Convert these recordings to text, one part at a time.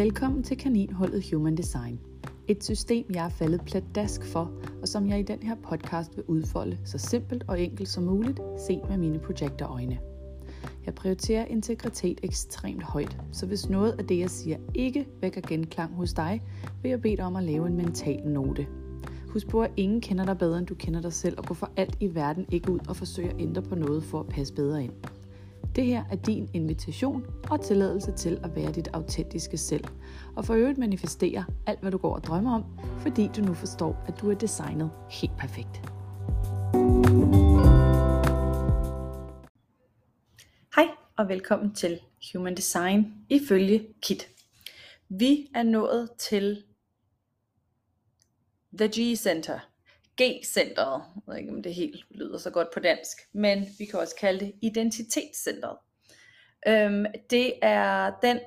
Velkommen til Kaninholdet Human Design. Et system, jeg er faldet pladask for, og som jeg i den her podcast vil udfolde så simpelt og enkelt som muligt, set med mine projektorøjne. Jeg prioriterer integritet ekstremt højt, så hvis noget af det, jeg siger, ikke vækker genklang hos dig, vil jeg bede dig om at lave en mental note. Husk på, at ingen kender dig bedre, end du kender dig selv, og gå for alt i verden ikke ud og forsøge at ændre på noget for at passe bedre ind. Det her er din invitation og tilladelse til at være dit autentiske selv, og for øvrigt manifestere alt, hvad du går og drømmer om, fordi du nu forstår, at du er designet helt perfekt. Hej og velkommen til Human Design ifølge KIT. Vi er nået til The G-Center. G-centeret. Jeg ved ikke, om det helt lyder så godt på dansk, men vi kan også kalde det identitetscentret. Øhm, det er den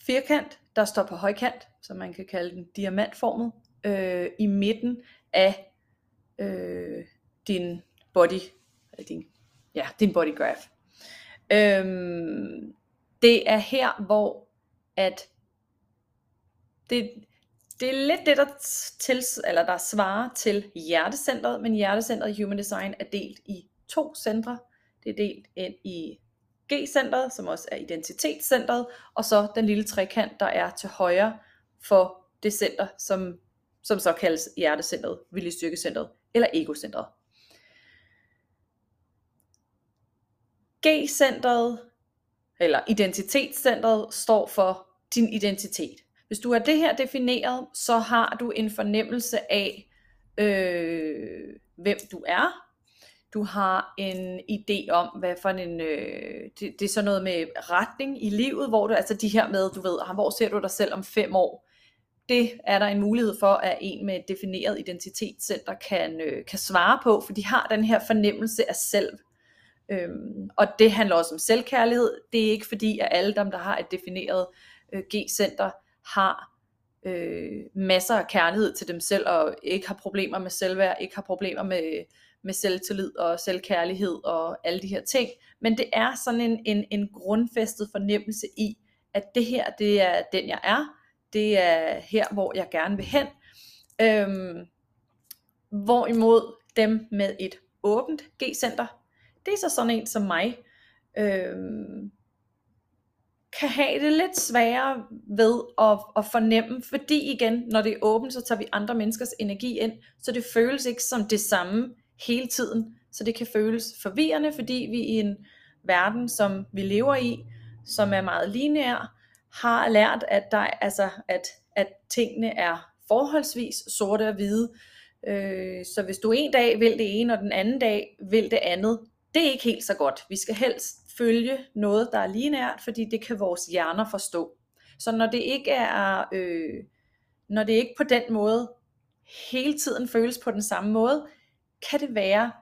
firkant, der står på højkant, så man kan kalde den diamantformet, øh, i midten af øh, din body, din, ja, din body graph. Øhm, det er her, hvor at det, det er lidt det, der, til, eller der svarer til hjertecentret, men hjertecentret i Human Design er delt i to centre. Det er delt ind i G-centret, som også er identitetscentret, og så den lille trekant, der er til højre for det center, som, som så kaldes hjertecentret, viljestyrkecentret eller egocentret. G-centret, eller identitetscentret, står for din identitet. Hvis du har det her defineret, så har du en fornemmelse af, øh, hvem du er. Du har en idé om, hvad for en, øh, det, det er sådan noget med retning i livet, hvor du, altså de her med, du ved, hvor ser du dig selv om fem år? Det er der en mulighed for, at en med et defineret identitetscenter kan, øh, kan svare på, for de har den her fornemmelse af selv. Øhm, og det handler også om selvkærlighed. Det er ikke fordi, at alle dem, der har et defineret øh, G-center, har øh, masser af kærlighed til dem selv, og ikke har problemer med selvværd, ikke har problemer med, med selvtillid og selvkærlighed og alle de her ting. Men det er sådan en, en, en grundfæstet fornemmelse i, at det her, det er den jeg er, det er her, hvor jeg gerne vil hen. Øhm, hvorimod dem med et åbent G-center, det er så sådan en som mig, øhm, kan have det lidt sværere ved at, at fornemme, fordi igen, når det er åbent, så tager vi andre menneskers energi ind, så det føles ikke som det samme hele tiden, så det kan føles forvirrende, fordi vi i en verden, som vi lever i, som er meget lineær, har lært, at, der, altså, at, at tingene er forholdsvis sorte og hvide. Øh, så hvis du en dag vil det ene, og den anden dag vil det andet, det er ikke helt så godt. Vi skal helst følge noget, der er lineært, fordi det kan vores hjerner forstå. Så når det ikke er, øh, når det ikke på den måde hele tiden føles på den samme måde, kan det være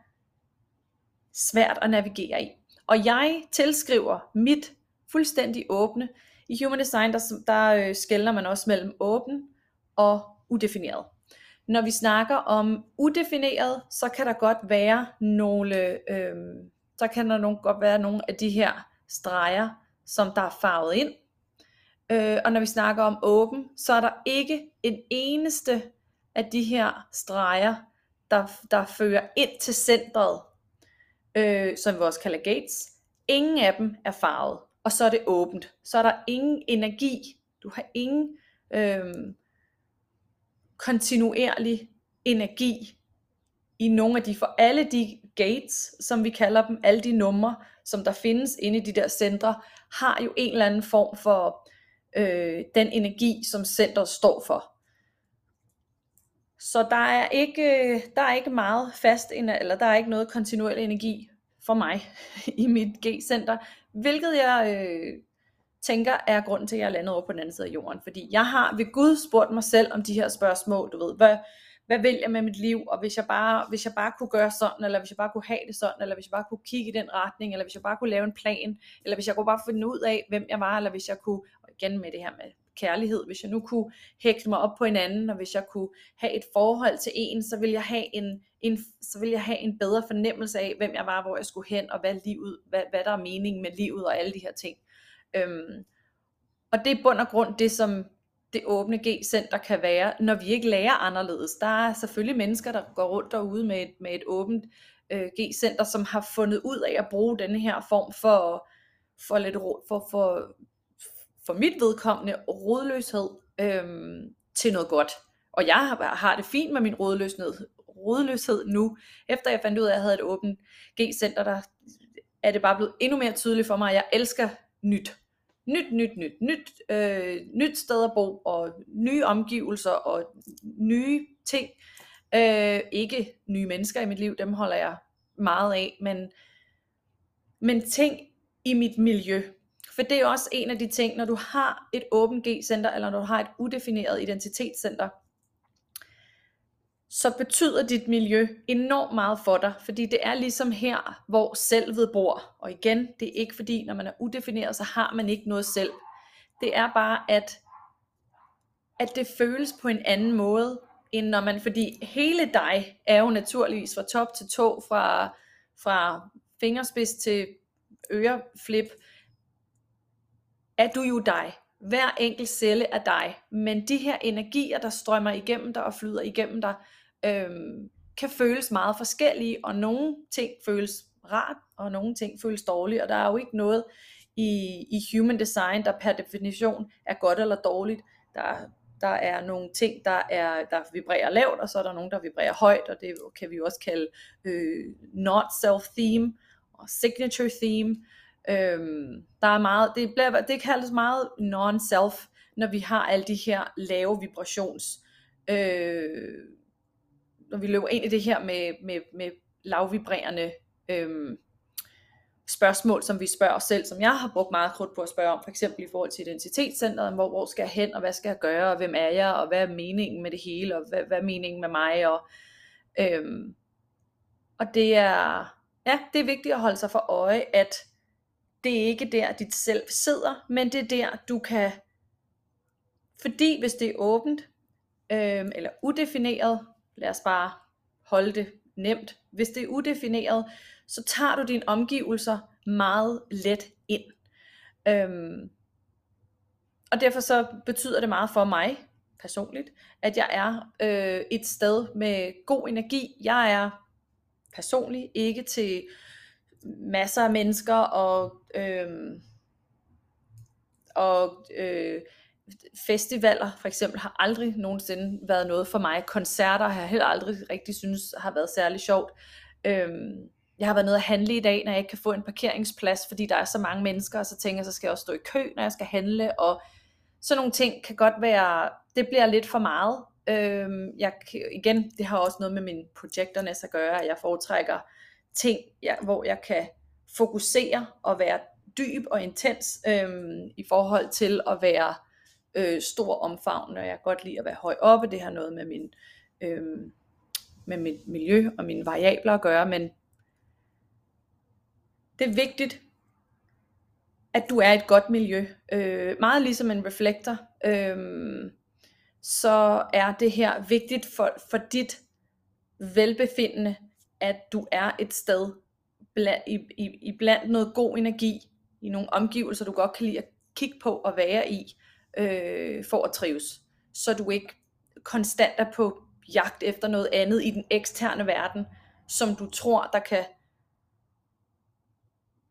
svært at navigere i. Og jeg tilskriver mit fuldstændig åbne. I Human Design, der, der øh, skældner man også mellem åben og udefineret. Når vi snakker om udefineret, så kan der godt være nogle, øh, så kan der nogle, godt være nogle af de her streger, som der er farvet ind. Øh, og når vi snakker om åben, så er der ikke en eneste af de her streger, der, der fører ind til centret, øh, som vi også kalder gates. Ingen af dem er farvet, og så er det åbent. Så er der ingen energi. Du har ingen øh, kontinuerlig energi i nogle af de, for alle de gates, som vi kalder dem, alle de numre, som der findes inde i de der centre, har jo en eller anden form for øh, den energi, som centret står for. Så der er ikke, der er ikke meget fast, eller der er ikke noget kontinuerlig energi for mig i mit G-center, hvilket jeg øh, tænker er grunden til, at jeg er landet over på den anden side af jorden. Fordi jeg har ved Gud spurgt mig selv om de her spørgsmål, du ved, hvad, hvad vil jeg med mit liv, og hvis jeg, bare, hvis jeg bare kunne gøre sådan, eller hvis jeg bare kunne have det sådan, eller hvis jeg bare kunne kigge i den retning, eller hvis jeg bare kunne lave en plan, eller hvis jeg kunne bare finde ud af, hvem jeg var, eller hvis jeg kunne, og igen med det her med kærlighed, hvis jeg nu kunne hægte mig op på en anden, og hvis jeg kunne have et forhold til en, så ville jeg have en, en, så ville jeg have en bedre fornemmelse af, hvem jeg var, hvor jeg skulle hen, og hvad, livet, hvad, hvad der er mening med livet, og alle de her ting. Øhm, og det er bund og grund det, som det åbne G-center kan være, når vi ikke lærer anderledes. Der er selvfølgelig mennesker, der går rundt derude med et, med et åbent øh, G-center, som har fundet ud af at bruge denne her form for, for, lidt, for, for, for mit vedkommende rodløshed øh, til noget godt. Og jeg har, har det fint med min rodløshed, rodløshed nu. Efter jeg fandt ud af, at jeg havde et åbent G-center, der er det bare blevet endnu mere tydeligt for mig, at jeg elsker nyt. Nyt, nyt, nyt, nyt, øh, nyt sted at bo, og nye omgivelser, og nye ting. Øh, ikke nye mennesker i mit liv, dem holder jeg meget af, men, men ting i mit miljø. For det er også en af de ting, når du har et åbent G-center, eller når du har et udefineret identitetscenter, så betyder dit miljø enormt meget for dig, fordi det er ligesom her, hvor selvet bor. Og igen, det er ikke fordi, når man er udefineret, så har man ikke noget selv. Det er bare, at, at det føles på en anden måde, end når man, fordi hele dig er jo naturligvis fra top til tå, fra, fra fingerspids til øreflip, er du jo dig. Hver enkelt celle er dig, men de her energier, der strømmer igennem dig og flyder igennem dig, øhm, kan føles meget forskellige, og nogle ting føles rart, og nogle ting føles dårligt, og der er jo ikke noget i, i human design, der per definition er godt eller dårligt. Der, der er nogle ting, der, er, der vibrerer lavt, og så er der nogle, der vibrerer højt, og det kan vi jo også kalde øh, not self theme og signature theme. Øhm, der er meget, det, bliver, det kaldes meget non-self, når vi har alle de her lave vibrations, øh, når vi løber ind i det her med, med, med lavvibrerende øh, spørgsmål, som vi spørger os selv, som jeg har brugt meget krudt på at spørge om, for eksempel i forhold til identitetscenteret, hvor, hvor skal jeg hen, og hvad skal jeg gøre, og hvem er jeg, og hvad er meningen med det hele, og hvad, hvad er meningen med mig, og, øhm, og det er, ja, det er vigtigt at holde sig for øje, at det er ikke der, dit selv sidder, men det er der, du kan, fordi hvis det er åbent, øh, eller udefineret, lad os bare holde det nemt, hvis det er udefineret, så tager du dine omgivelser meget let ind. Øhm, og derfor så betyder det meget for mig personligt, at jeg er øh, et sted med god energi. Jeg er personligt ikke til masser af mennesker og, øh, og øh, festivaler for eksempel har aldrig nogensinde været noget for mig. Koncerter har jeg heller aldrig rigtig synes har været særlig sjovt. Øh, jeg har været nede at handle i dag, når jeg ikke kan få en parkeringsplads, fordi der er så mange mennesker, og så tænker jeg, så skal jeg også stå i kø, når jeg skal handle, og sådan nogle ting kan godt være, det bliver lidt for meget. Øhm, jeg, igen, det har også noget med min projekternes at gøre, at jeg foretrækker ting, jeg, hvor jeg kan fokusere og være dyb og intens øhm, i forhold til at være øh, stor omfang, og jeg kan godt lide at være høj oppe. Det har noget med min, øhm, med mit miljø og mine variabler at gøre, men det er vigtigt, at du er et godt miljø. Øh, meget ligesom en reflektor, øh, så er det her vigtigt for, for dit velbefindende, at du er et sted bla, i, i, i blandt noget god energi, i nogle omgivelser, du godt kan lide at kigge på og være i, øh, for at trives. Så du ikke konstant er på jagt efter noget andet i den eksterne verden, som du tror, der kan,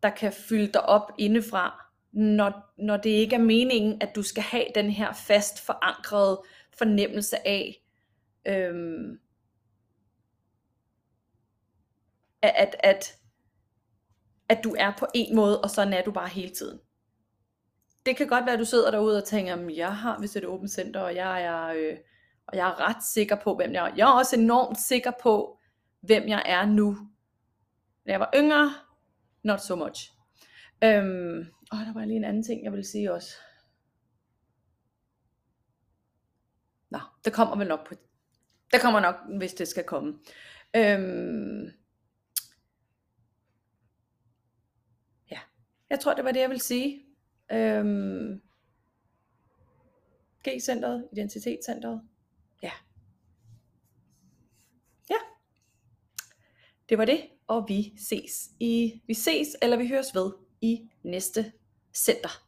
der kan fylde dig op indefra, når, når det ikke er meningen, at du skal have den her fast forankrede fornemmelse af, øhm, at, at, at du er på en måde, og sådan er du bare hele tiden det kan godt være, at du sidder derude og tænker, at jeg har vist et åbent center, og jeg er, øh, og jeg er ret sikker på, hvem jeg er. Jeg er også enormt sikker på, hvem jeg er nu. Da jeg var yngre, not so much. Øhm, åh, der var lige en anden ting, jeg vil sige også. Nå, det kommer vel nok på. Det kommer nok, hvis det skal komme. Øhm, ja, jeg tror, det var det, jeg vil sige. Øhm, G-centret, identitetscentret. Ja. Ja. Det var det, og vi ses i vi ses eller vi høres ved i næste center.